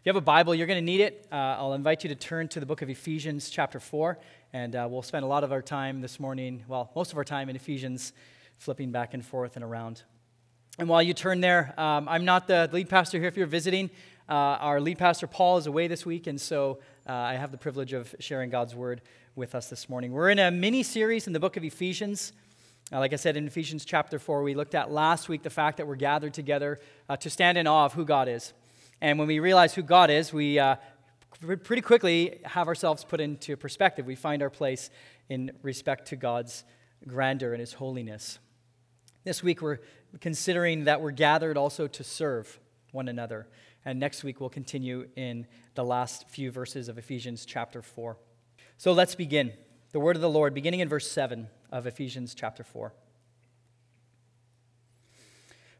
If you have a Bible, you're going to need it. Uh, I'll invite you to turn to the book of Ephesians, chapter 4, and uh, we'll spend a lot of our time this morning, well, most of our time in Ephesians, flipping back and forth and around. And while you turn there, um, I'm not the lead pastor here if you're visiting. Uh, our lead pastor, Paul, is away this week, and so uh, I have the privilege of sharing God's word with us this morning. We're in a mini series in the book of Ephesians. Uh, like I said in Ephesians chapter 4, we looked at last week the fact that we're gathered together uh, to stand in awe of who God is. And when we realize who God is, we uh, pretty quickly have ourselves put into perspective. We find our place in respect to God's grandeur and His holiness. This week, we're considering that we're gathered also to serve one another. And next week, we'll continue in the last few verses of Ephesians chapter 4. So let's begin. The word of the Lord, beginning in verse 7 of Ephesians chapter 4.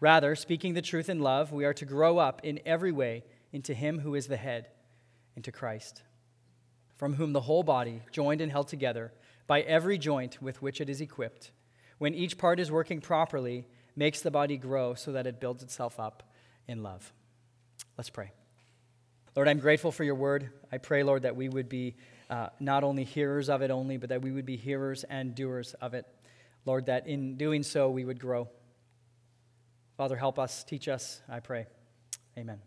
Rather, speaking the truth in love, we are to grow up in every way into Him who is the head, into Christ, from whom the whole body, joined and held together by every joint with which it is equipped, when each part is working properly, makes the body grow so that it builds itself up in love. Let's pray. Lord, I'm grateful for your word. I pray, Lord, that we would be uh, not only hearers of it only, but that we would be hearers and doers of it. Lord, that in doing so we would grow. Father, help us, teach us, I pray. Amen.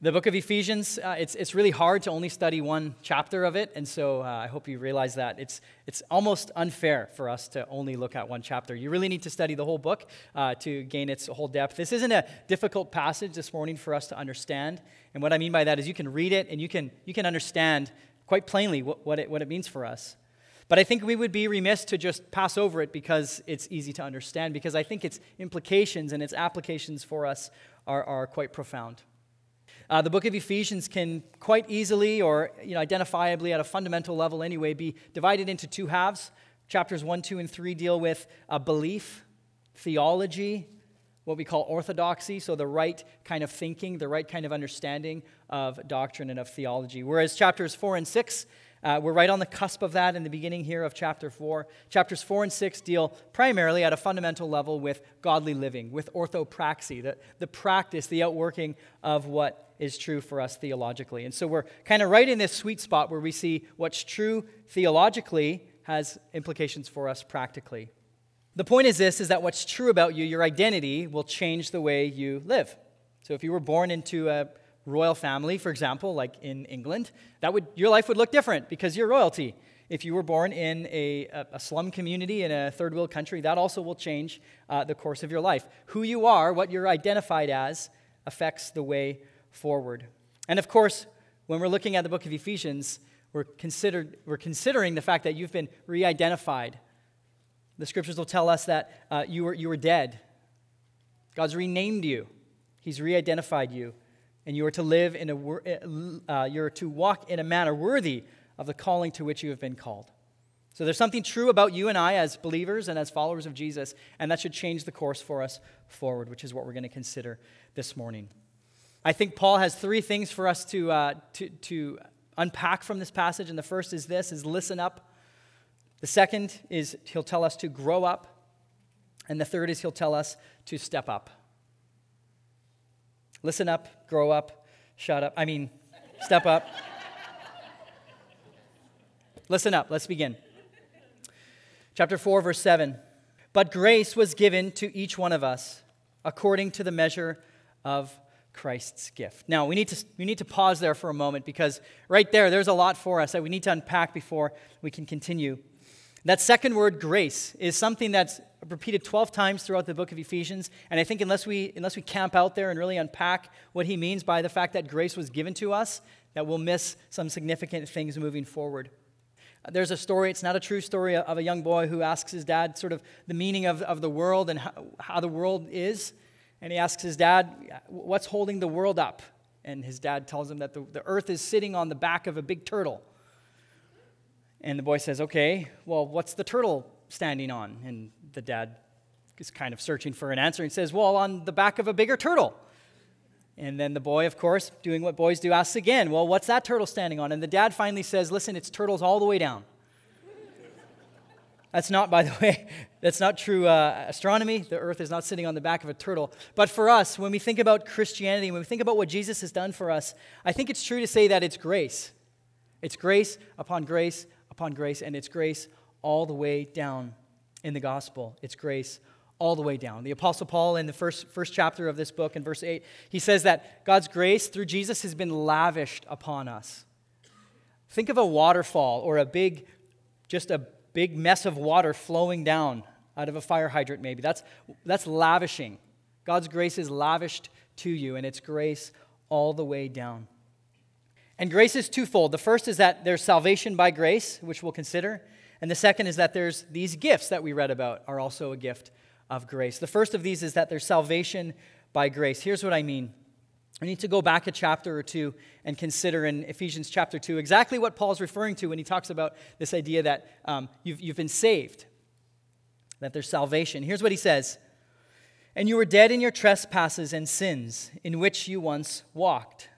The book of Ephesians, uh, it's, it's really hard to only study one chapter of it, and so uh, I hope you realize that. It's, it's almost unfair for us to only look at one chapter. You really need to study the whole book uh, to gain its whole depth. This isn't a difficult passage this morning for us to understand, and what I mean by that is you can read it and you can, you can understand quite plainly what, what, it, what it means for us. But I think we would be remiss to just pass over it because it's easy to understand, because I think its implications and its applications for us are, are quite profound. Uh, the book of Ephesians can quite easily, or you know, identifiably at a fundamental level anyway, be divided into two halves. Chapters 1, 2, and 3 deal with uh, belief, theology, what we call orthodoxy, so the right kind of thinking, the right kind of understanding of doctrine and of theology. Whereas chapters 4 and 6 uh, we're right on the cusp of that in the beginning here of chapter 4. Chapters 4 and 6 deal primarily at a fundamental level with godly living, with orthopraxy, the, the practice, the outworking of what is true for us theologically. And so we're kind of right in this sweet spot where we see what's true theologically has implications for us practically. The point is this is that what's true about you, your identity, will change the way you live. So if you were born into a royal family, for example, like in England, that would, your life would look different because you're royalty. If you were born in a, a slum community in a third world country, that also will change uh, the course of your life. Who you are, what you're identified as, affects the way forward. And of course, when we're looking at the book of Ephesians, we're, considered, we're considering the fact that you've been re identified. The scriptures will tell us that uh, you, were, you were dead. God's renamed you, He's re identified you and you are to live in a eh, uh, you're to walk in a manner worthy of the calling to which you have been called. So there's something true about you and I as believers and as followers of Jesus, and that should change the course for us forward, which is what we're going to consider this morning. I think Paul has three things for us to, uh, to, to unpack from this passage, and the first is this: is listen up. The second is he'll tell us to grow up, and the third is he'll tell us to step up. Listen up, grow up, shut up. I mean, step up. Listen up, let's begin. Chapter 4, verse 7. But grace was given to each one of us according to the measure of Christ's gift. Now, we need, to, we need to pause there for a moment because right there, there's a lot for us that we need to unpack before we can continue. That second word, grace, is something that's repeated 12 times throughout the book of Ephesians. And I think unless we, unless we camp out there and really unpack what he means by the fact that grace was given to us, that we'll miss some significant things moving forward. There's a story, it's not a true story, of a young boy who asks his dad sort of the meaning of, of the world and how, how the world is. And he asks his dad, What's holding the world up? And his dad tells him that the, the earth is sitting on the back of a big turtle. And the boy says, Okay, well, what's the turtle standing on? And the dad is kind of searching for an answer and says, Well, on the back of a bigger turtle. And then the boy, of course, doing what boys do, asks again, Well, what's that turtle standing on? And the dad finally says, Listen, it's turtles all the way down. That's not, by the way, that's not true uh, astronomy. The earth is not sitting on the back of a turtle. But for us, when we think about Christianity, when we think about what Jesus has done for us, I think it's true to say that it's grace. It's grace upon grace upon grace, and it's grace all the way down in the gospel. It's grace all the way down. The Apostle Paul, in the first, first chapter of this book, in verse 8, he says that God's grace through Jesus has been lavished upon us. Think of a waterfall or a big, just a big mess of water flowing down out of a fire hydrant, maybe. That's, that's lavishing. God's grace is lavished to you, and it's grace all the way down. And grace is twofold. The first is that there's salvation by grace, which we'll consider. And the second is that there's these gifts that we read about are also a gift of grace. The first of these is that there's salvation by grace. Here's what I mean. We need to go back a chapter or two and consider in Ephesians chapter 2 exactly what Paul's referring to when he talks about this idea that um, you've, you've been saved, that there's salvation. Here's what he says And you were dead in your trespasses and sins, in which you once walked,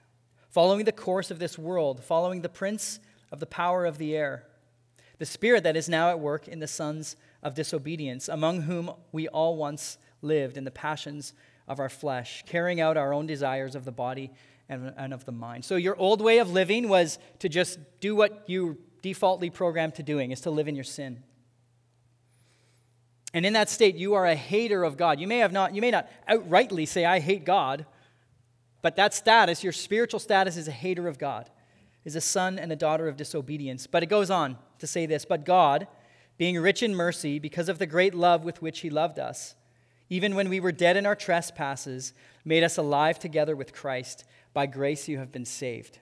following the course of this world, following the prince of the power of the air, the spirit that is now at work in the sons of disobedience, among whom we all once lived in the passions of our flesh, carrying out our own desires of the body and, and of the mind. So, your old way of living was to just do what you defaultly programmed to doing, is to live in your sin. And in that state, you are a hater of God. You may have not, you may not outrightly say, I hate God, but that status, your spiritual status, is a hater of God, is a son and a daughter of disobedience. But it goes on to say this, but God, being rich in mercy, because of the great love with which he loved us, even when we were dead in our trespasses, made us alive together with Christ. By grace you have been saved.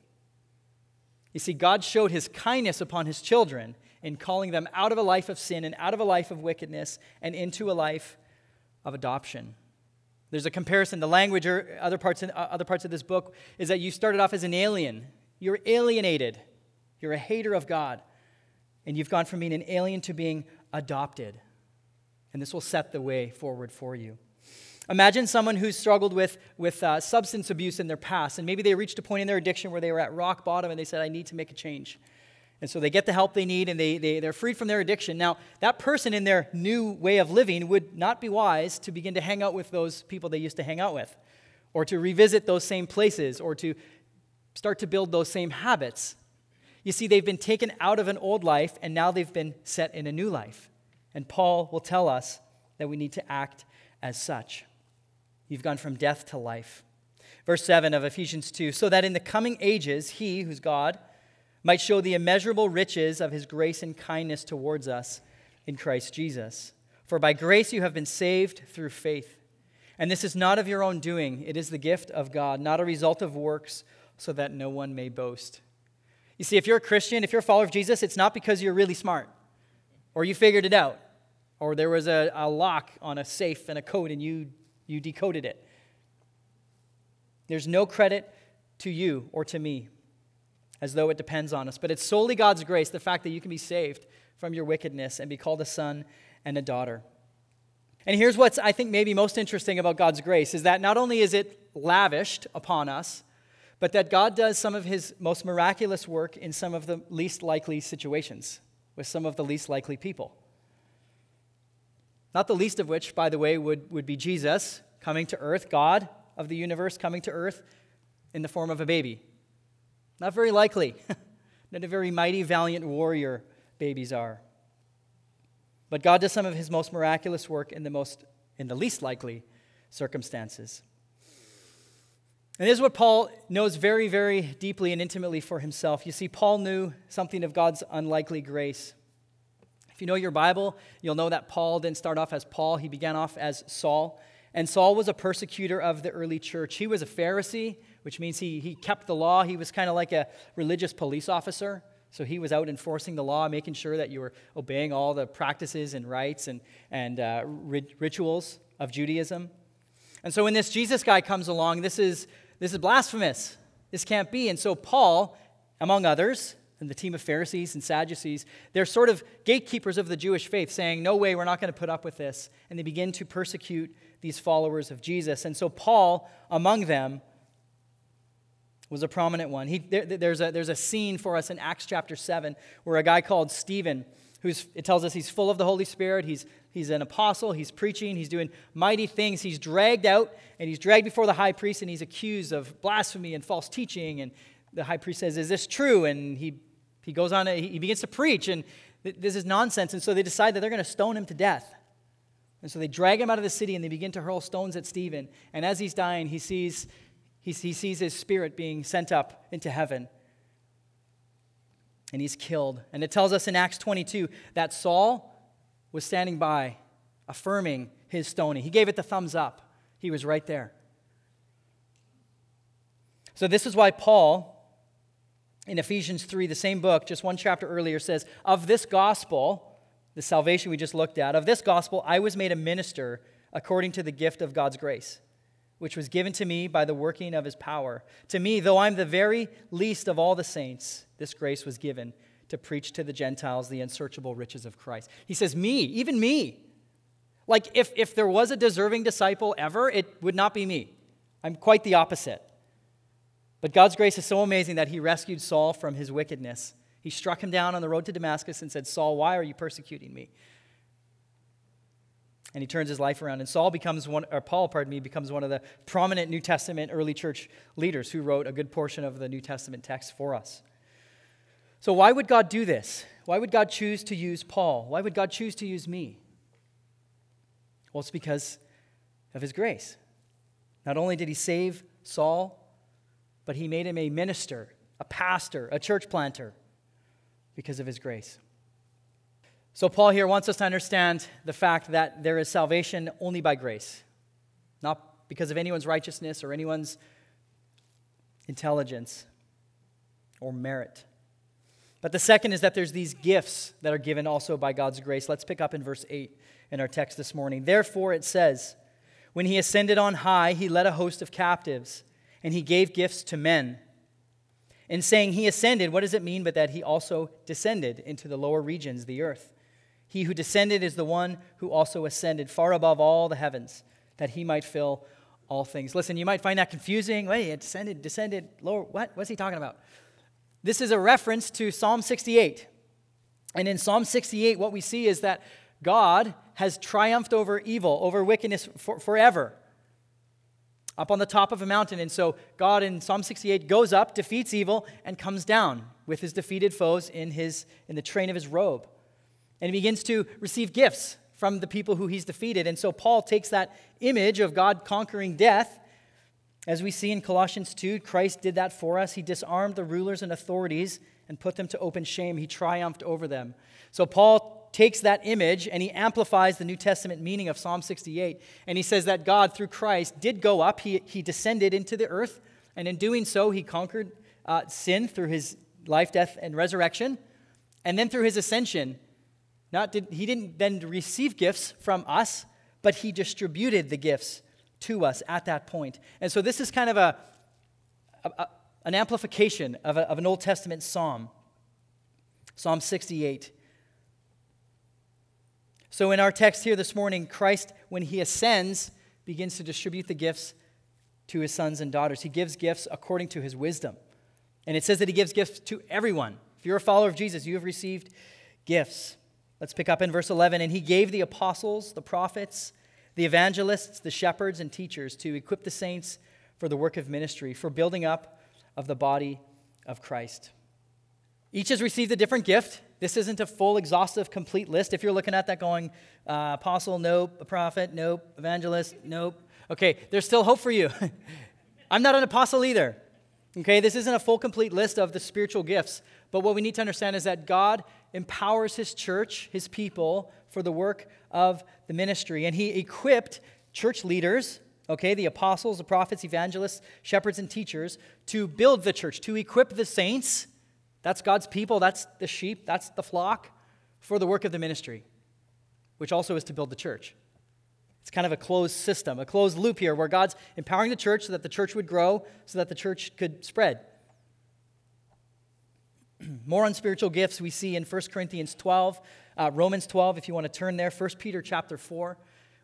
You see, God showed his kindness upon his children in calling them out of a life of sin and out of a life of wickedness and into a life of adoption. There's a comparison. The language or other parts, in, uh, other parts of this book is that you started off as an alien. You're alienated. You're a hater of God. And you've gone from being an alien to being adopted and this will set the way forward for you. Imagine someone who's struggled with, with uh, substance abuse in their past, and maybe they reached a point in their addiction where they were at rock bottom and they said, I need to make a change. And so they get the help they need and they, they, they're freed from their addiction. Now, that person in their new way of living would not be wise to begin to hang out with those people they used to hang out with, or to revisit those same places, or to start to build those same habits. You see, they've been taken out of an old life and now they've been set in a new life. And Paul will tell us that we need to act as such. You've gone from death to life. Verse 7 of Ephesians 2 so that in the coming ages, he, who's God, might show the immeasurable riches of his grace and kindness towards us in Christ Jesus. For by grace you have been saved through faith. And this is not of your own doing, it is the gift of God, not a result of works, so that no one may boast. You see, if you're a Christian, if you're a follower of Jesus, it's not because you're really smart or you figured it out, or there was a, a lock on a safe and a code and you, you decoded it. There's no credit to you or to me as though it depends on us, but it's solely God's grace, the fact that you can be saved from your wickedness and be called a son and a daughter. And here's what's, I think, maybe most interesting about God's grace is that not only is it lavished upon us, but that God does some of his most miraculous work in some of the least likely situations with some of the least likely people. Not the least of which, by the way, would, would be Jesus coming to earth, God of the universe coming to earth in the form of a baby. Not very likely. Not a very mighty, valiant warrior babies are. But God does some of his most miraculous work in the most in the least likely circumstances. And this is what Paul knows very, very deeply and intimately for himself. You see, Paul knew something of God's unlikely grace. If you know your Bible, you'll know that Paul didn't start off as Paul, he began off as Saul. And Saul was a persecutor of the early church. He was a Pharisee, which means he, he kept the law. He was kind of like a religious police officer. So he was out enforcing the law, making sure that you were obeying all the practices and rites and, and uh, rituals of Judaism. And so when this Jesus guy comes along, this is, this is blasphemous. This can't be. And so Paul, among others, and the team of Pharisees and Sadducees, they're sort of gatekeepers of the Jewish faith, saying, No way, we're not going to put up with this. And they begin to persecute these followers of Jesus. And so Paul, among them, was a prominent one. He, there, there's, a, there's a scene for us in Acts chapter 7 where a guy called Stephen, who's, it tells us he's full of the Holy Spirit, he's, he's an apostle, he's preaching, he's doing mighty things. He's dragged out and he's dragged before the high priest and he's accused of blasphemy and false teaching. And the high priest says, Is this true? And he, he goes on, he begins to preach, and this is nonsense. And so they decide that they're going to stone him to death. And so they drag him out of the city and they begin to hurl stones at Stephen. And as he's dying, he sees he sees his spirit being sent up into heaven. And he's killed. And it tells us in Acts 22 that Saul was standing by, affirming his stoning. He gave it the thumbs up, he was right there. So, this is why Paul, in Ephesians 3, the same book, just one chapter earlier, says, Of this gospel, the salvation we just looked at, of this gospel, I was made a minister according to the gift of God's grace which was given to me by the working of his power. To me, though I'm the very least of all the saints, this grace was given to preach to the Gentiles the unsearchable riches of Christ. He says, Me, even me. Like, if, if there was a deserving disciple ever, it would not be me. I'm quite the opposite. But God's grace is so amazing that he rescued Saul from his wickedness. He struck him down on the road to Damascus and said, Saul, why are you persecuting me? And he turns his life around. And Saul becomes one, or Paul, pardon me, becomes one of the prominent New Testament early church leaders who wrote a good portion of the New Testament text for us. So, why would God do this? Why would God choose to use Paul? Why would God choose to use me? Well, it's because of his grace. Not only did he save Saul, but he made him a minister, a pastor, a church planter because of his grace. So, Paul here wants us to understand the fact that there is salvation only by grace, not because of anyone's righteousness or anyone's intelligence or merit. But the second is that there's these gifts that are given also by God's grace. Let's pick up in verse 8 in our text this morning. Therefore, it says, When he ascended on high, he led a host of captives, and he gave gifts to men. In saying he ascended, what does it mean but that he also descended into the lower regions, the earth? He who descended is the one who also ascended far above all the heavens, that he might fill all things. Listen, you might find that confusing. Wait, it descended, descended, lower. What? What's he talking about? This is a reference to Psalm 68. And in Psalm 68, what we see is that God has triumphed over evil, over wickedness for, forever, up on the top of a mountain. And so God in Psalm 68 goes up, defeats evil, and comes down with his defeated foes in, his, in the train of his robe and he begins to receive gifts from the people who he's defeated. And so Paul takes that image of God conquering death. As we see in Colossians 2, Christ did that for us. He disarmed the rulers and authorities and put them to open shame. He triumphed over them. So Paul takes that image and he amplifies the New Testament meaning of Psalm 68. And he says that God, through Christ, did go up. He, he descended into the earth. And in doing so, he conquered uh, sin through his life, death, and resurrection. And then through his ascension, not did, he didn't then receive gifts from us, but he distributed the gifts to us at that point. And so this is kind of a, a, a an amplification of, a, of an Old Testament psalm, Psalm 68. So in our text here this morning, Christ, when he ascends, begins to distribute the gifts to his sons and daughters. He gives gifts according to his wisdom. And it says that he gives gifts to everyone. If you're a follower of Jesus, you have received gifts. Let's pick up in verse 11. And he gave the apostles, the prophets, the evangelists, the shepherds, and teachers to equip the saints for the work of ministry, for building up of the body of Christ. Each has received a different gift. This isn't a full, exhaustive, complete list. If you're looking at that going, uh, apostle, nope, a prophet, nope, evangelist, nope. Okay, there's still hope for you. I'm not an apostle either. Okay, this isn't a full, complete list of the spiritual gifts, but what we need to understand is that God empowers His church, His people, for the work of the ministry. And He equipped church leaders, okay, the apostles, the prophets, evangelists, shepherds, and teachers, to build the church, to equip the saints. That's God's people, that's the sheep, that's the flock, for the work of the ministry, which also is to build the church. It's kind of a closed system, a closed loop here where God's empowering the church so that the church would grow, so that the church could spread. More on spiritual gifts we see in 1 Corinthians 12, uh, Romans 12, if you want to turn there, 1 Peter chapter 4.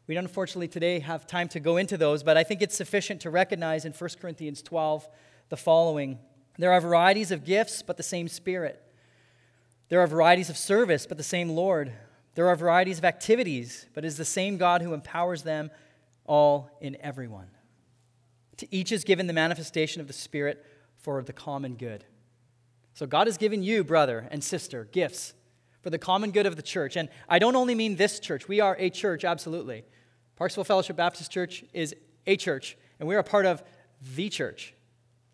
We don't unfortunately today have time to go into those, but I think it's sufficient to recognize in 1 Corinthians 12 the following There are varieties of gifts, but the same Spirit. There are varieties of service, but the same Lord. There are varieties of activities, but it is the same God who empowers them all in everyone. To each is given the manifestation of the Spirit for the common good. So God has given you, brother and sister, gifts for the common good of the church. And I don't only mean this church, we are a church, absolutely. Parksville Fellowship Baptist Church is a church, and we're a part of the church.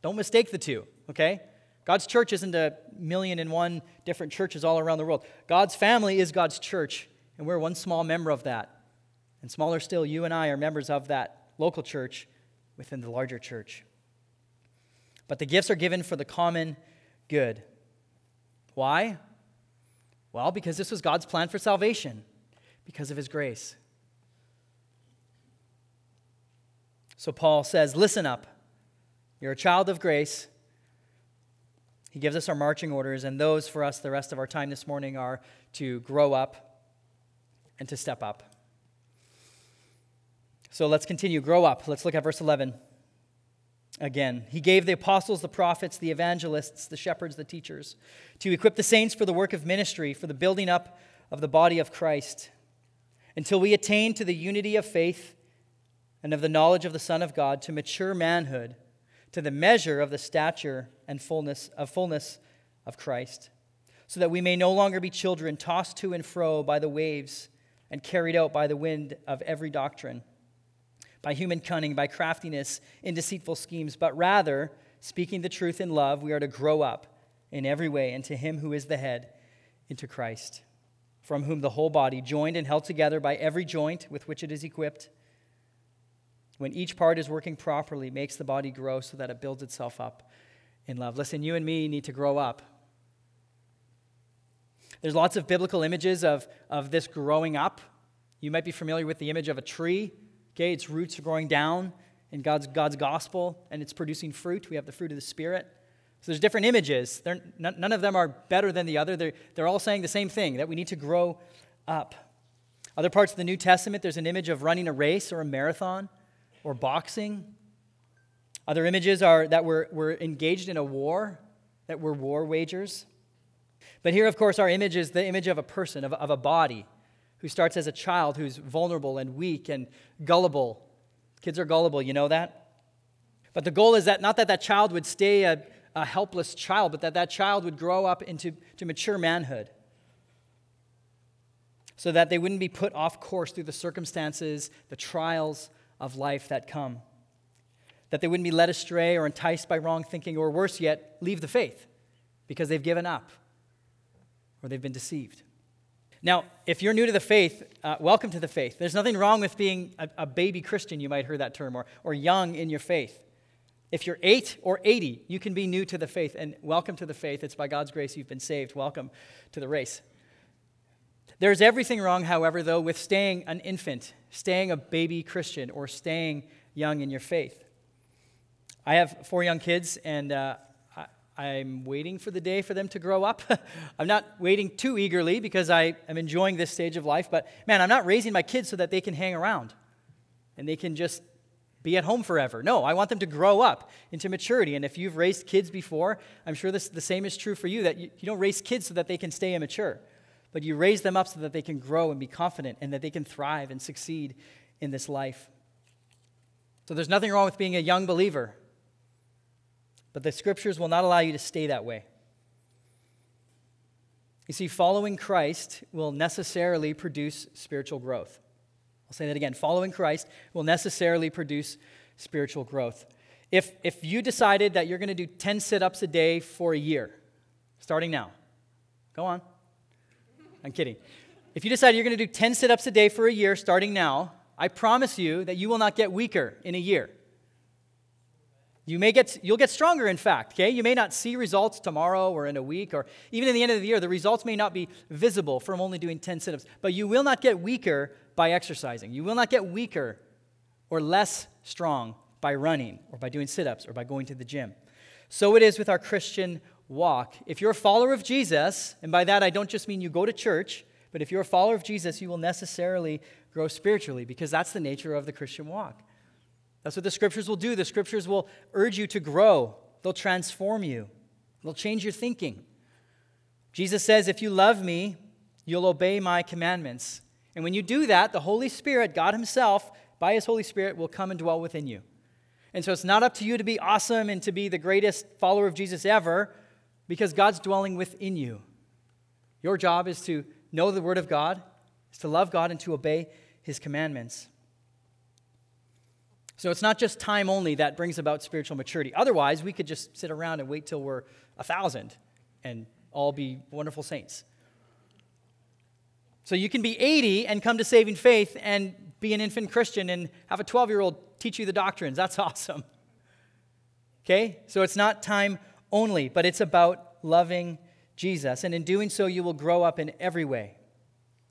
Don't mistake the two, okay? God's church isn't a million and one different churches all around the world. God's family is God's church, and we're one small member of that. And smaller still, you and I are members of that local church within the larger church. But the gifts are given for the common good. Why? Well, because this was God's plan for salvation, because of his grace. So Paul says, Listen up. You're a child of grace. He gives us our marching orders, and those for us the rest of our time this morning are to grow up and to step up. So let's continue. Grow up. Let's look at verse 11 again. He gave the apostles, the prophets, the evangelists, the shepherds, the teachers to equip the saints for the work of ministry, for the building up of the body of Christ, until we attain to the unity of faith and of the knowledge of the Son of God, to mature manhood to the measure of the stature and fullness of fullness of Christ, so that we may no longer be children tossed to and fro by the waves and carried out by the wind of every doctrine, by human cunning, by craftiness in deceitful schemes, but rather, speaking the truth in love, we are to grow up in every way into him who is the head, into Christ, from whom the whole body, joined and held together by every joint with which it is equipped, when each part is working properly, makes the body grow so that it builds itself up in love. Listen, you and me need to grow up. There's lots of biblical images of, of this growing up. You might be familiar with the image of a tree. Okay, its roots are growing down in God's, God's gospel and it's producing fruit. We have the fruit of the Spirit. So there's different images. They're, none, of them are better than the other. They're, they're all saying the same thing that we need to grow up. Other parts of the New Testament, there's an image of running a race or a marathon or boxing. Other images are that we're, we're engaged in a war, that we're war wagers. But here, of course, our image is the image of a person, of, of a body, who starts as a child who's vulnerable and weak and gullible. Kids are gullible, you know that? But the goal is that not that that child would stay a, a helpless child, but that that child would grow up into to mature manhood so that they wouldn't be put off course through the circumstances, the trials, of life that come. That they wouldn't be led astray or enticed by wrong thinking, or worse yet, leave the faith because they've given up or they've been deceived. Now, if you're new to the faith, uh, welcome to the faith. There's nothing wrong with being a, a baby Christian, you might hear that term, or, or young in your faith. If you're eight or 80, you can be new to the faith, and welcome to the faith. It's by God's grace you've been saved. Welcome to the race. There's everything wrong, however, though, with staying an infant, staying a baby Christian, or staying young in your faith. I have four young kids, and uh, I, am waiting for the day for them to grow up. I'm not waiting too eagerly because I am enjoying this stage of life, but man, I'm not raising my kids so that they can hang around and they can just be at home forever. No, I want them to grow up into maturity. And if you've raised kids before, I'm sure this, the same is true for you that you, you don't raise kids so that they can stay immature but you raise them up so that they can grow and be confident and that they can thrive and succeed in this life. So there's nothing wrong with being a young believer, but the scriptures will not allow you to stay that way. You see, following Christ will necessarily produce spiritual growth. I'll say that again. Following Christ will necessarily produce spiritual growth. If, if you decided that you're going to do 10 sit ups a day for a year, starting now, go on. I'm kidding. If you decide you're going to do 10 sit ups a day for a year, starting now, I promise you that you will not get weaker in a year. You may get, you'll get stronger, in fact, okay? You may not see results tomorrow or in a week or even in the end of the year. The results may not be visible from only doing 10 sit ups, but you will not get weaker by exercising. You will not get weaker or less strong by running or by doing sit ups or by going to the gym. So it is with our Christian walk. If you're a follower of Jesus, and by that I don't just mean you go to church, but if you're a follower of Jesus, you will necessarily grow spiritually because that's the nature of the Christian walk. That's what the scriptures will do. The scriptures will urge you to grow, they'll transform you, they'll change your thinking. Jesus says, If you love me, you'll obey my commandments. And when you do that, the Holy Spirit, God Himself, by His Holy Spirit, will come and dwell within you. And so it's not up to you to be awesome and to be the greatest follower of Jesus ever because God's dwelling within you. Your job is to know the Word of God, is to love God, and to obey His commandments. So it's not just time only that brings about spiritual maturity. Otherwise, we could just sit around and wait till we're a thousand and all be wonderful saints. So you can be 80 and come to saving faith and be an infant Christian and have a 12 year old teach you the doctrines. That's awesome. Okay? So it's not time only, but it's about loving Jesus. And in doing so, you will grow up in every way.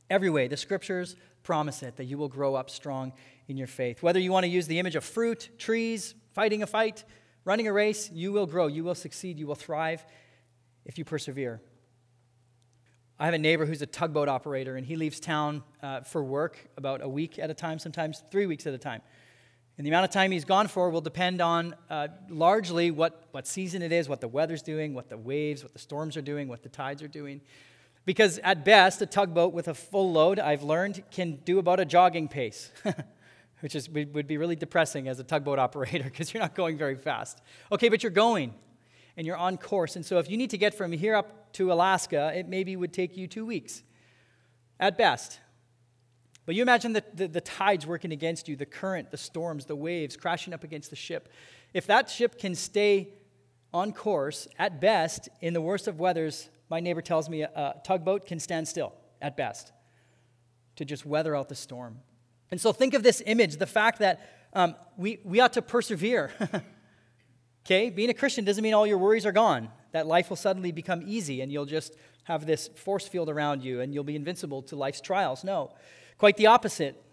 Every way. The scriptures promise it that you will grow up strong in your faith. Whether you want to use the image of fruit, trees, fighting a fight, running a race, you will grow, you will succeed, you will thrive if you persevere. I have a neighbor who's a tugboat operator, and he leaves town uh, for work about a week at a time, sometimes three weeks at a time. And the amount of time he's gone for will depend on uh, largely what, what season it is, what the weather's doing, what the waves, what the storms are doing, what the tides are doing. Because at best, a tugboat with a full load, I've learned, can do about a jogging pace. which is, would be really depressing as a tugboat operator because you're not going very fast. Okay, but you're going and you're on course. And so if you need to get from here up to Alaska, it maybe would take you two weeks at best. But you imagine the, the, the, tides working against you, the current, the storms, the waves crashing up against the ship. If that ship can stay on course, at best, in the worst of weathers, my neighbor tells me a, a tugboat can stand still, at best, to just weather out the storm. And so think of this image the fact that um, we, we ought to persevere. okay? Being a Christian doesn't mean all your worries are gone, that life will suddenly become easy and you'll just have this force field around you and you'll be invincible to life's trials. No, quite the opposite.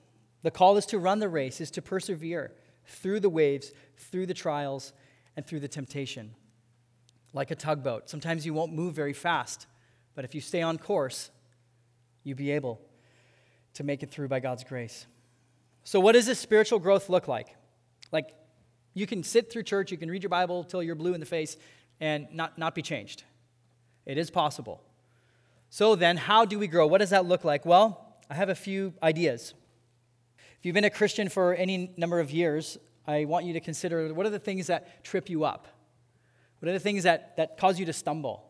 The call is to run the race, is to persevere through the waves, through the trials, and through the temptation. Like a tugboat. Sometimes you won't move very fast, but if you stay on course, you'll be able to make it through by God's grace. So, what does this spiritual growth look like? Like, you can sit through church, you can read your Bible till you're blue in the face and not, not be changed. It is possible. So, then, how do we grow? What does that look like? Well, I have a few ideas. If you've been a Christian for any number of years, I want you to consider what are the things that trip you up? What are the things that, that cause you to stumble?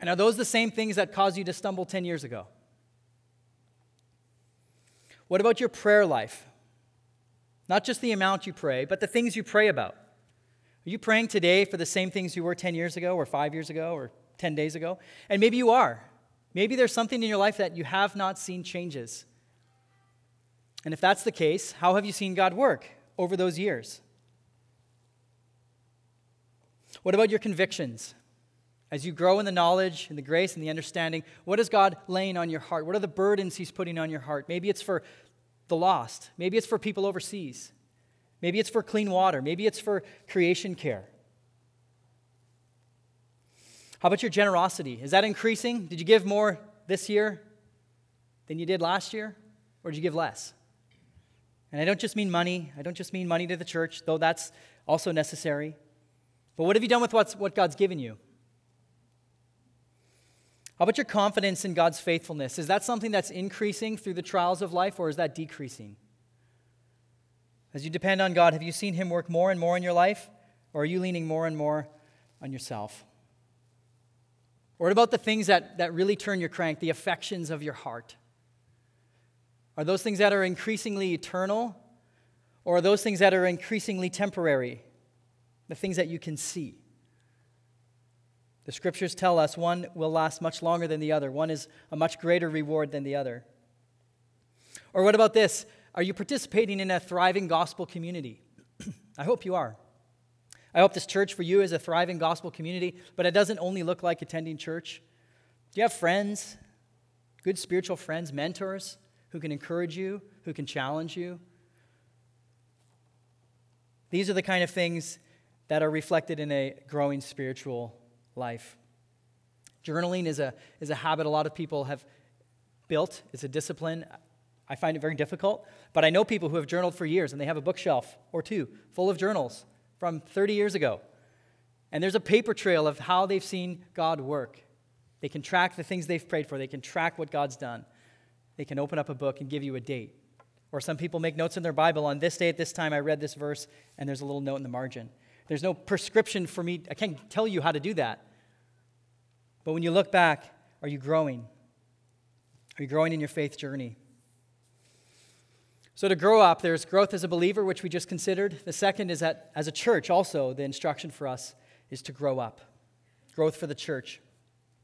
And are those the same things that caused you to stumble 10 years ago? What about your prayer life? Not just the amount you pray, but the things you pray about. Are you praying today for the same things you were 10 years ago, or five years ago, or 10 days ago? And maybe you are. Maybe there's something in your life that you have not seen changes. And if that's the case, how have you seen God work over those years? What about your convictions? As you grow in the knowledge and the grace and the understanding, what is God laying on your heart? What are the burdens He's putting on your heart? Maybe it's for the lost. Maybe it's for people overseas. Maybe it's for clean water. Maybe it's for creation care. How about your generosity? Is that increasing? Did you give more this year than you did last year? Or did you give less? And I don't just mean money. I don't just mean money to the church, though that's also necessary. But what have you done with what's, what God's given you? How about your confidence in God's faithfulness? Is that something that's increasing through the trials of life, or is that decreasing? As you depend on God, have you seen Him work more and more in your life, or are you leaning more and more on yourself? What about the things that, that really turn your crank, the affections of your heart? Are those things that are increasingly eternal, Or are those things that are increasingly temporary, the things that you can see? The scriptures tell us one will last much longer than the other, one is a much greater reward than the other. Or what about this? Are you participating in a thriving gospel community? I hope you are. I hope this church for you is a thriving gospel community, but it doesn't only look like attending church. Do you have friends, good spiritual friends, mentors who can encourage you, who can challenge you? These are the kind of things that are reflected in a growing spiritual life. Journaling is a, is a habit a lot of people have built, it's a discipline. I find it very difficult, but I know people who have journaled for years and they have a bookshelf or two full of journals from 30 years ago. And there's a paper trail of how they've seen God work. They can track the things they've prayed for, they can track what God's done. They can open up a book and give you a date. Or some people make notes in their Bible on this day at this time I read this verse, and there's a little note in the margin. There's no prescription for me. I can't tell you how to do that. But when you look back, are you growing? Are you growing in your faith journey? So, to grow up, there's growth as a believer, which we just considered. The second is that as a church, also, the instruction for us is to grow up. Growth for the church.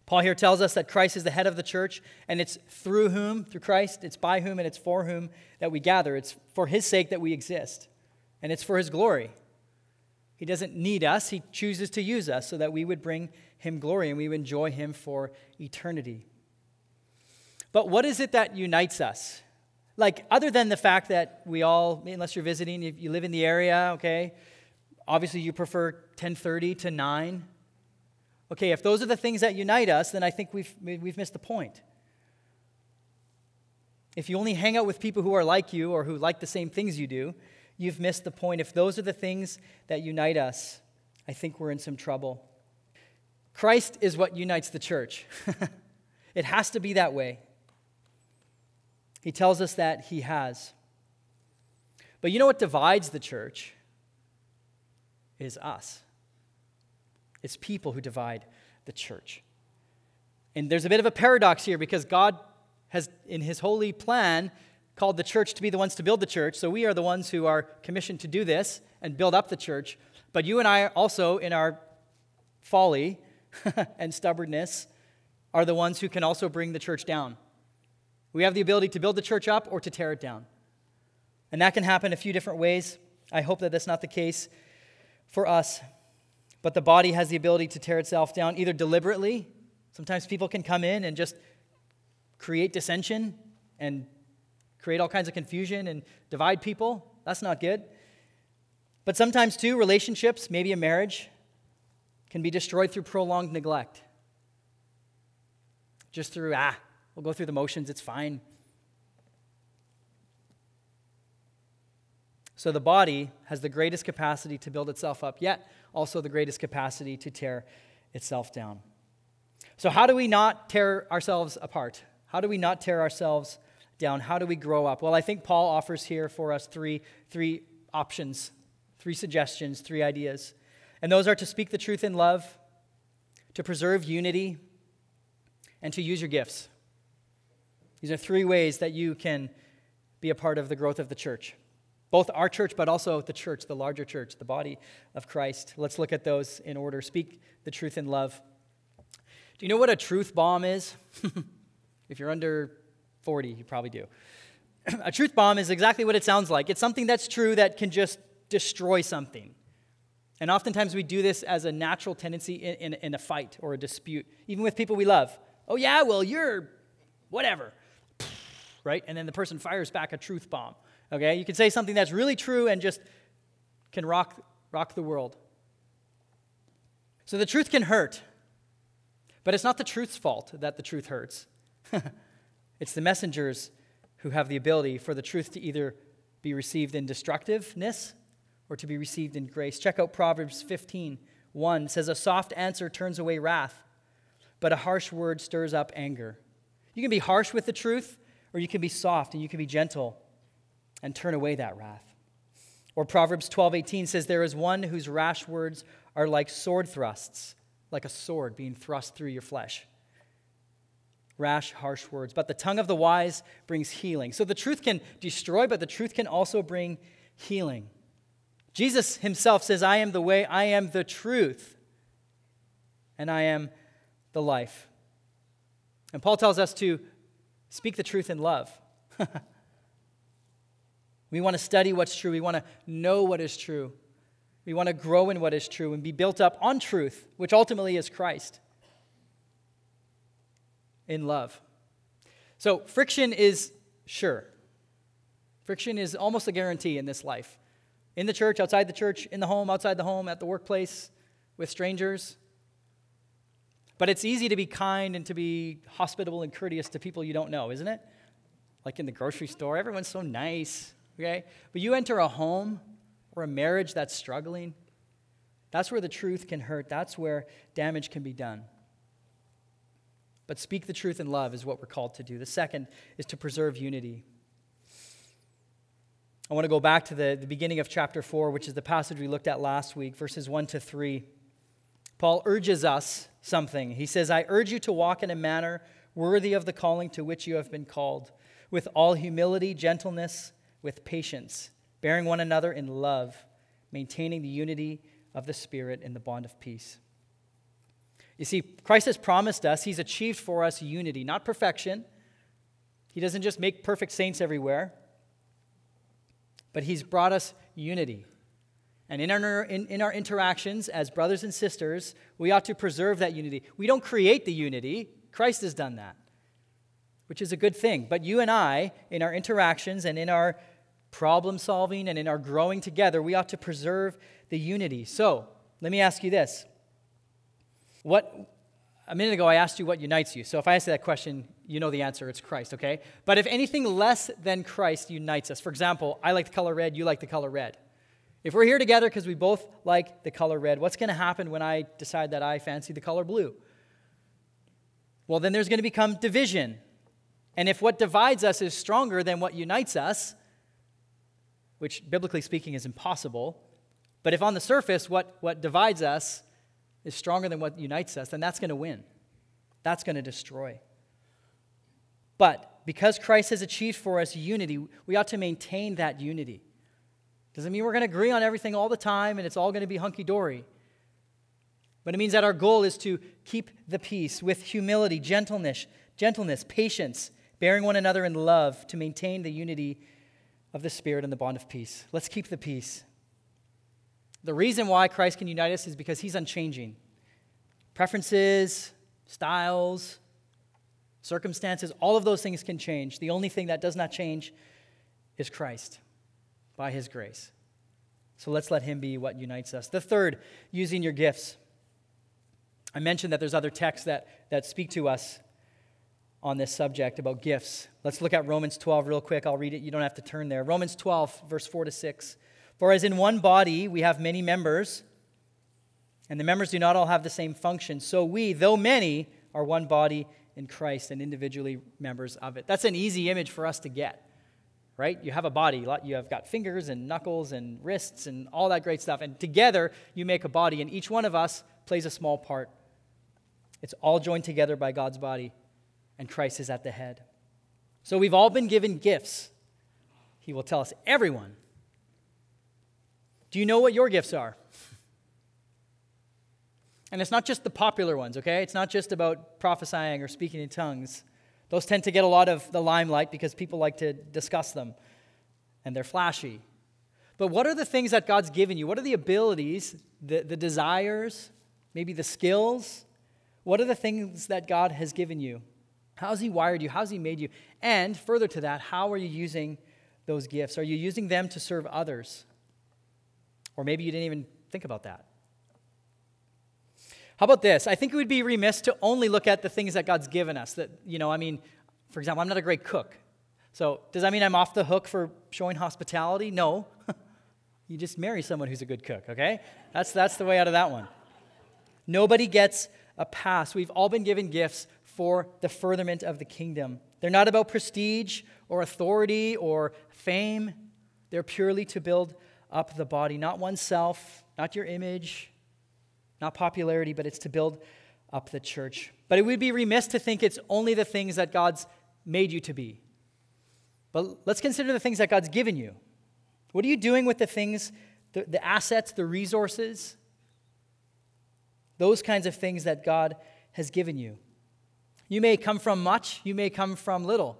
Paul here tells us that Christ is the head of the church, and it's through whom, through Christ, it's by whom, and it's for whom that we gather. It's for his sake that we exist, and it's for his glory. He doesn't need us, He chooses to use us so that we would bring Him glory and we enjoy Him for eternity. But what is it that unites us? Like, other than the fact that we all, unless you're visiting, if you live in the area, okay, obviously you prefer 1030 to 9. Okay, if those are the things that unite us, then I think we've, we've missed the point. If you only hang out with people who are like you or who like the same things you do, you've missed the point. If those are the things that unite us, I think we're in some trouble. Christ is what unites the church. it has to be that way. He tells us that he has. But you know what divides the church? Is us. It's people who divide the church. And there's a bit of a paradox here because God has, in his holy plan, called the church to be the ones to build the church. So we are the ones who are commissioned to do this and build up the church. But you and I also, in our folly and stubbornness, are the ones who can also bring the church down. We have the ability to build the church up or to tear it down. And that can happen a few different ways. I hope that that's not the case for us. But the body has the ability to tear itself down either deliberately. Sometimes people can come in and just create dissension and create all kinds of confusion and divide people. That's not good. But sometimes, too, relationships, maybe a marriage, can be destroyed through prolonged neglect. Just through, ah, we'll go through the motions, it's fine. So the body has the greatest capacity to build itself up, yet also the greatest capacity to tear itself down. So, how do we not tear ourselves apart? How do we not tear ourselves down. How do we grow up? Well, I think Paul offers here for us three, three options, three suggestions, three ideas. And those are to speak the truth in love, to preserve unity, and to use your gifts. These are three ways that you can be a part of the growth of the church. Both our church, but also the church, the larger church, the body of Christ. Let's look at those in order. Speak the truth in love. Do you know what a truth bomb is? if you're under 40, you probably do. a truth bomb is exactly what it sounds like it's something that's true that can just destroy something. And oftentimes we do this as a natural tendency in, in, in, a fight or a dispute, even with people we love. Oh, yeah, well, you're whatever, right? And then the person fires back a truth bomb. Okay? You can say something that's really true and just can rock, rock the world. So the truth can hurt, but it's not the truth's fault that the truth hurts. It's the messengers who have the ability for the truth to either be received in destructiveness or to be received in grace. Check out Proverbs 15 1 it says, A soft answer turns away wrath, but a harsh word stirs up anger. You can be harsh with the truth, or you can be soft and you can be gentle and turn away that wrath. Or Proverbs 12 18 says, There is one whose rash words are like sword thrusts, like a sword being thrust through your flesh rash, harsh words. But the tongue of the wise brings healing. So the truth can destroy, but the truth can also bring healing. Jesus himself says, I am the way, I am the truth, and I am the life. And Paul tells us to speak the truth in love. we want to study what's true, we want to know what is true. We want to grow in what is true and be built up on truth, which ultimately is Christ, in love. So, friction is sure. Friction is almost a guarantee in this life. In the church, outside the church, in the home, outside the home, at the workplace, with strangers. But it's easy to be kind and to be hospitable and courteous to people you don't know, isn't it? Like in the grocery store, everyone's so nice, okay? But you enter a home or a marriage that's struggling, that's where the truth can hurt. That's where damage can be done. But speak the truth in love is what we're called to do. The second is to preserve unity. I want to go back to the, the beginning of chapter 4, which is the passage we looked at last week, verses 1 to 3. Paul urges us something. He says, I urge you to walk in a manner worthy of the calling to which you have been called, with all humility, gentleness, with patience bearing one another in love, maintaining the unity of the Spirit in the bond of peace. You see, Christ has promised us, He's achieved for us unity, not perfection. He doesn't just make perfect saints everywhere, but He's brought us unity. And in our, in, in our interactions as brothers and sisters, we ought to preserve that unity. We don't create the unity, Christ has done that, which is a good thing. But you and I, in our interactions and in our problem solving and in our growing together, we ought to preserve the unity. So, let me ask you this. What a minute ago I asked you what unites you. So if I answer that question, you know the answer, it's Christ, okay? But if anything less than Christ unites us, for example, I like the color red, you like the color red. If we're here together because we both like the color red, what's going to happen when I decide that I fancy the color blue? Well, then there's going to become division. And if what divides us is stronger than what unites us, which biblically speaking is impossible. But if on the surface what, what divides us is stronger than what unites us, then that's going to win. That's going to destroy. But because Christ has achieved for us unity, we ought to maintain that unity. Doesn't mean we're going to agree on everything all the time and it's all going to be hunky dory. But it means that our goal is to keep the peace with humility, gentleness, gentleness, patience, bearing one another in love to maintain the unity of the Spirit and the bond of peace. Let's keep the peace. The reason why Christ can unite us is because he's unchanging. Preferences, styles, circumstances, all of those things can change. The only thing that does not change is Christ by his grace. So let's let him be what unites us. The third, using your gifts. I mentioned that there's other texts that, that speak to us on this subject about gifts. Let's look at Romans 12 real quick. I'll read it. You don't have to turn there. Romans 12, verse 4 to 6. For as in one body we have many members, and the members do not all have the same function, so we, though many, are one body in Christ and individually members of it. That's an easy image for us to get, right? You have a body, you have got fingers and knuckles and wrists and all that great stuff, and together you make a body, and each one of us plays a small part. It's all joined together by God's body and Christ is at the head. So we've all been given gifts. He will tell us, everyone. Do you know what your gifts are? And it's not just the popular ones, okay? It's not just about prophesying or speaking in tongues. Those tend to get a lot of the limelight because people like to discuss them and they're flashy. But what are the things that God's given you? What are the abilities, the, the desires, maybe the skills? What are the things that God has given you? How's He wired you? How's He made you? And further to that, how are you using those gifts? Are you using them to serve others? Or maybe you didn't even think about that. How about this? I think it would be remiss to only look at the things that God's given us. That, you know, I mean, for example, I'm not a great cook. So does that mean I'm off the hook for showing hospitality? No. you just marry someone who's a good cook, okay? That's, that's the way out of that one. Nobody gets a pass. We've all been given gifts for the furtherment of the kingdom. They're not about prestige or authority or fame. They're purely to build up the body, not oneself, not your image, not popularity, but it's to build up the church. But it would be remiss to think it's only the things that God's made you to be. But let's consider the things that God's given you. What are you doing with the things, the, the assets, the resources? Those kinds of things that God has given you. You may come from much, you may come from little.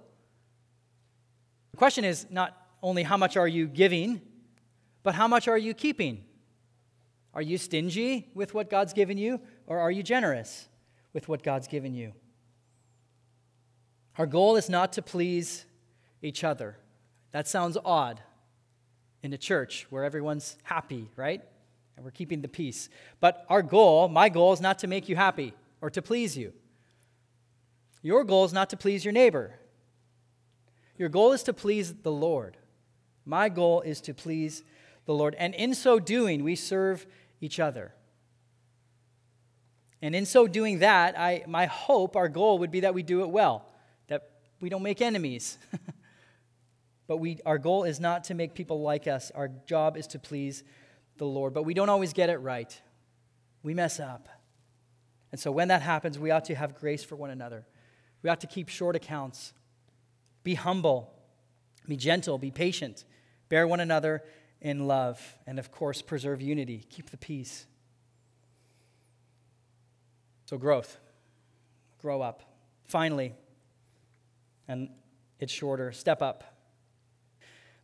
The question is not only how much are you giving, but how much are you keeping? Are you stingy with what God's given you, or are you generous with what God's given you? Our goal is not to please each other. That sounds odd in a church where everyone's happy, right? And we're keeping the peace. But our goal, my goal, is not to make you happy or to please you. Your goal is not to please your neighbor. Your goal is to please the Lord. My goal is to please the Lord. And in so doing, we serve each other. And in so doing that, I, my hope, our goal would be that we do it well, that we don't make enemies. but we, our goal is not to make people like us. Our job is to please the Lord. But we don't always get it right. We mess up. And so when that happens, we ought to have grace for one another. We ought to keep short accounts. Be humble. Be gentle. Be patient. Bear one another in love. And of course, preserve unity. Keep the peace. So, growth. Grow up. Finally, and it's shorter, step up.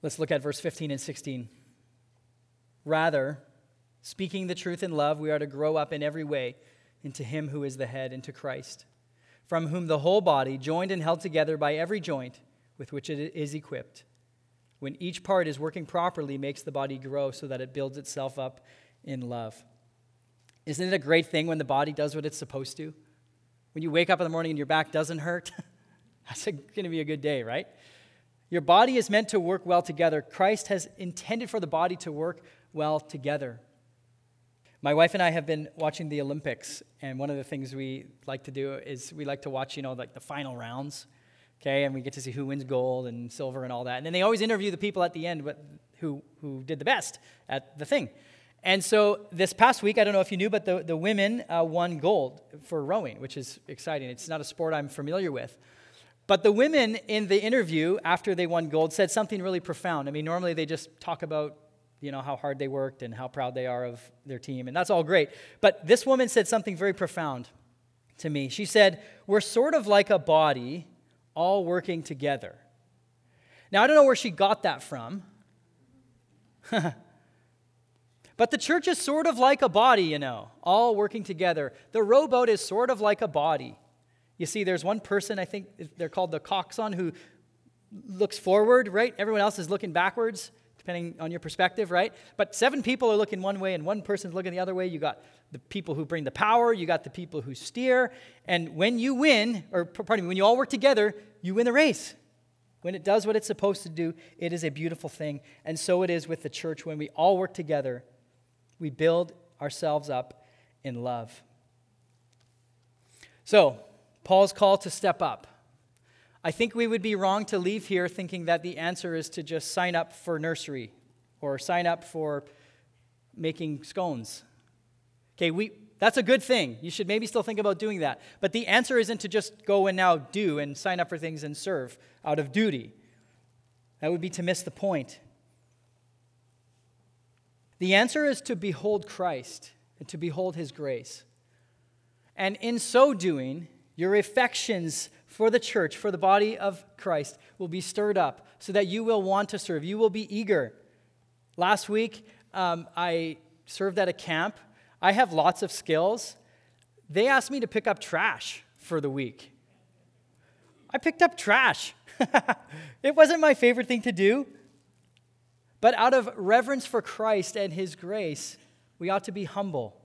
Let's look at verse 15 and 16. Rather, speaking the truth in love, we are to grow up in every way into Him who is the head, into Christ, from whom the whole body, joined and held together by every joint with which it is equipped, when each part is working properly, makes the body grow so that it builds itself up in love. Isn't it a great thing when the body does what it's supposed to? When you wake up in the morning and your back doesn't hurt, that's going to be a good day, right? Your body is meant to work well together. Christ has intended for the body to work well together. My wife and I have been watching the Olympics, and one of the things we like to do is we like to watch, you know, like the final rounds, okay, and we get to see who wins gold and silver and all that. And then they always interview the people at the end who, who did the best at the thing. And so this past week, I don't know if you knew, but the, the women uh, won gold for rowing, which is exciting. It's not a sport I'm familiar with. But the women in the interview after they won gold said something really profound. I mean, normally they just talk about you know, how hard they worked and how proud they are of their team, and that's all great. But this woman said something very profound to me. She said, We're sort of like a body all working together. Now, I don't know where she got that from. but the church is sort of like a body, you know, all working together. The rowboat is sort of like a body. You see, there's one person, I think they're called the coxswain, who looks forward, right? Everyone else is looking backwards depending on your perspective, right? But seven people are looking one way and one person's looking the other way. You got the people who bring the power, you got the people who steer. And when you win, or pardon me, when you all work together, you win the race. When it does what it's supposed to do, it is a beautiful thing. And so it is with the church. When we all work together, we build ourselves up in love. So, Paul's call to step up. I think we would be wrong to leave here thinking that the answer is to just sign up for nursery or sign up for making scones. Okay, we, that's a good thing. You should maybe still think about doing that. But the answer isn't to just go and now do and sign up for things and serve out of duty. That would be to miss the point. The answer is to behold Christ and to behold his grace. And in so doing, your affections for the church, for the body of Christ, will be stirred up so that you will want to serve. You will be eager. Last week, um, I served at a camp. I have lots of skills. They asked me to pick up trash for the week. I picked up trash. it wasn't my favorite thing to do. But out of reverence for Christ and his grace, we ought to be humble.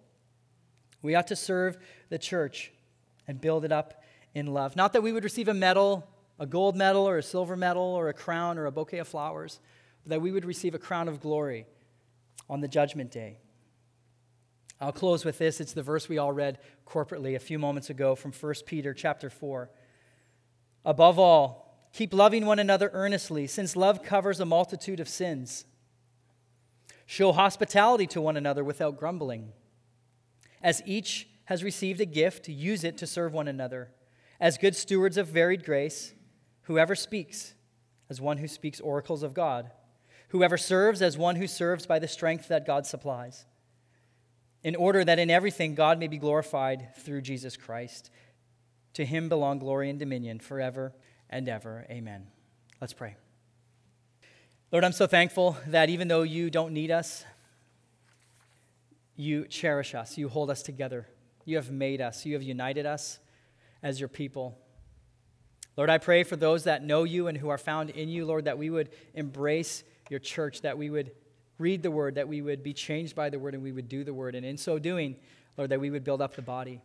We ought to serve the church and build it up in love. Not that we would receive a medal, a gold medal, or a silver medal, or a crown, or a bouquet of flowers, but that we would receive a crown of glory on the judgment day. I'll close with this. It's the verse we all read corporately a few moments ago from 1 Peter chapter 4. Above all, keep loving one another earnestly, since love covers a multitude of sins. Show hospitality to one another without grumbling. As each has received a gift, use it to serve one another as good stewards of varied grace, whoever speaks, as one who speaks oracles of God, Whoever serves as one who serves by the strength that God supplies, in order that in everything God may be glorified through Jesus Christ. To him belong glory and dominion forever and ever. Amen. Let's pray. Lord, I'm so thankful that even though you don't need us, you cherish us, you hold us together, you have made us, you have united us as your people. Lord, I pray for those that know you and who are found in you, Lord, that we would embrace your church, that we would read the word, that we would be changed by the word, and we would do the word. And in so doing, Lord, that we would build up the body,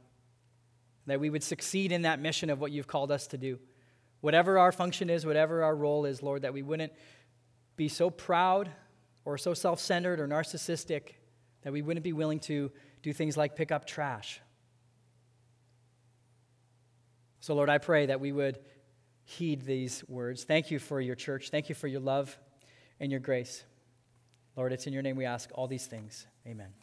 that we would succeed in that mission of what you've called us to do. Whatever our function is, whatever our role is, Lord, that we wouldn't be so proud or so self centered or narcissistic that we wouldn't be willing to do things like pick up trash. So, Lord, I pray that we would heed these words. Thank you for your church. Thank you for your love and your grace. Lord, it's in your name we ask all these things. Amen.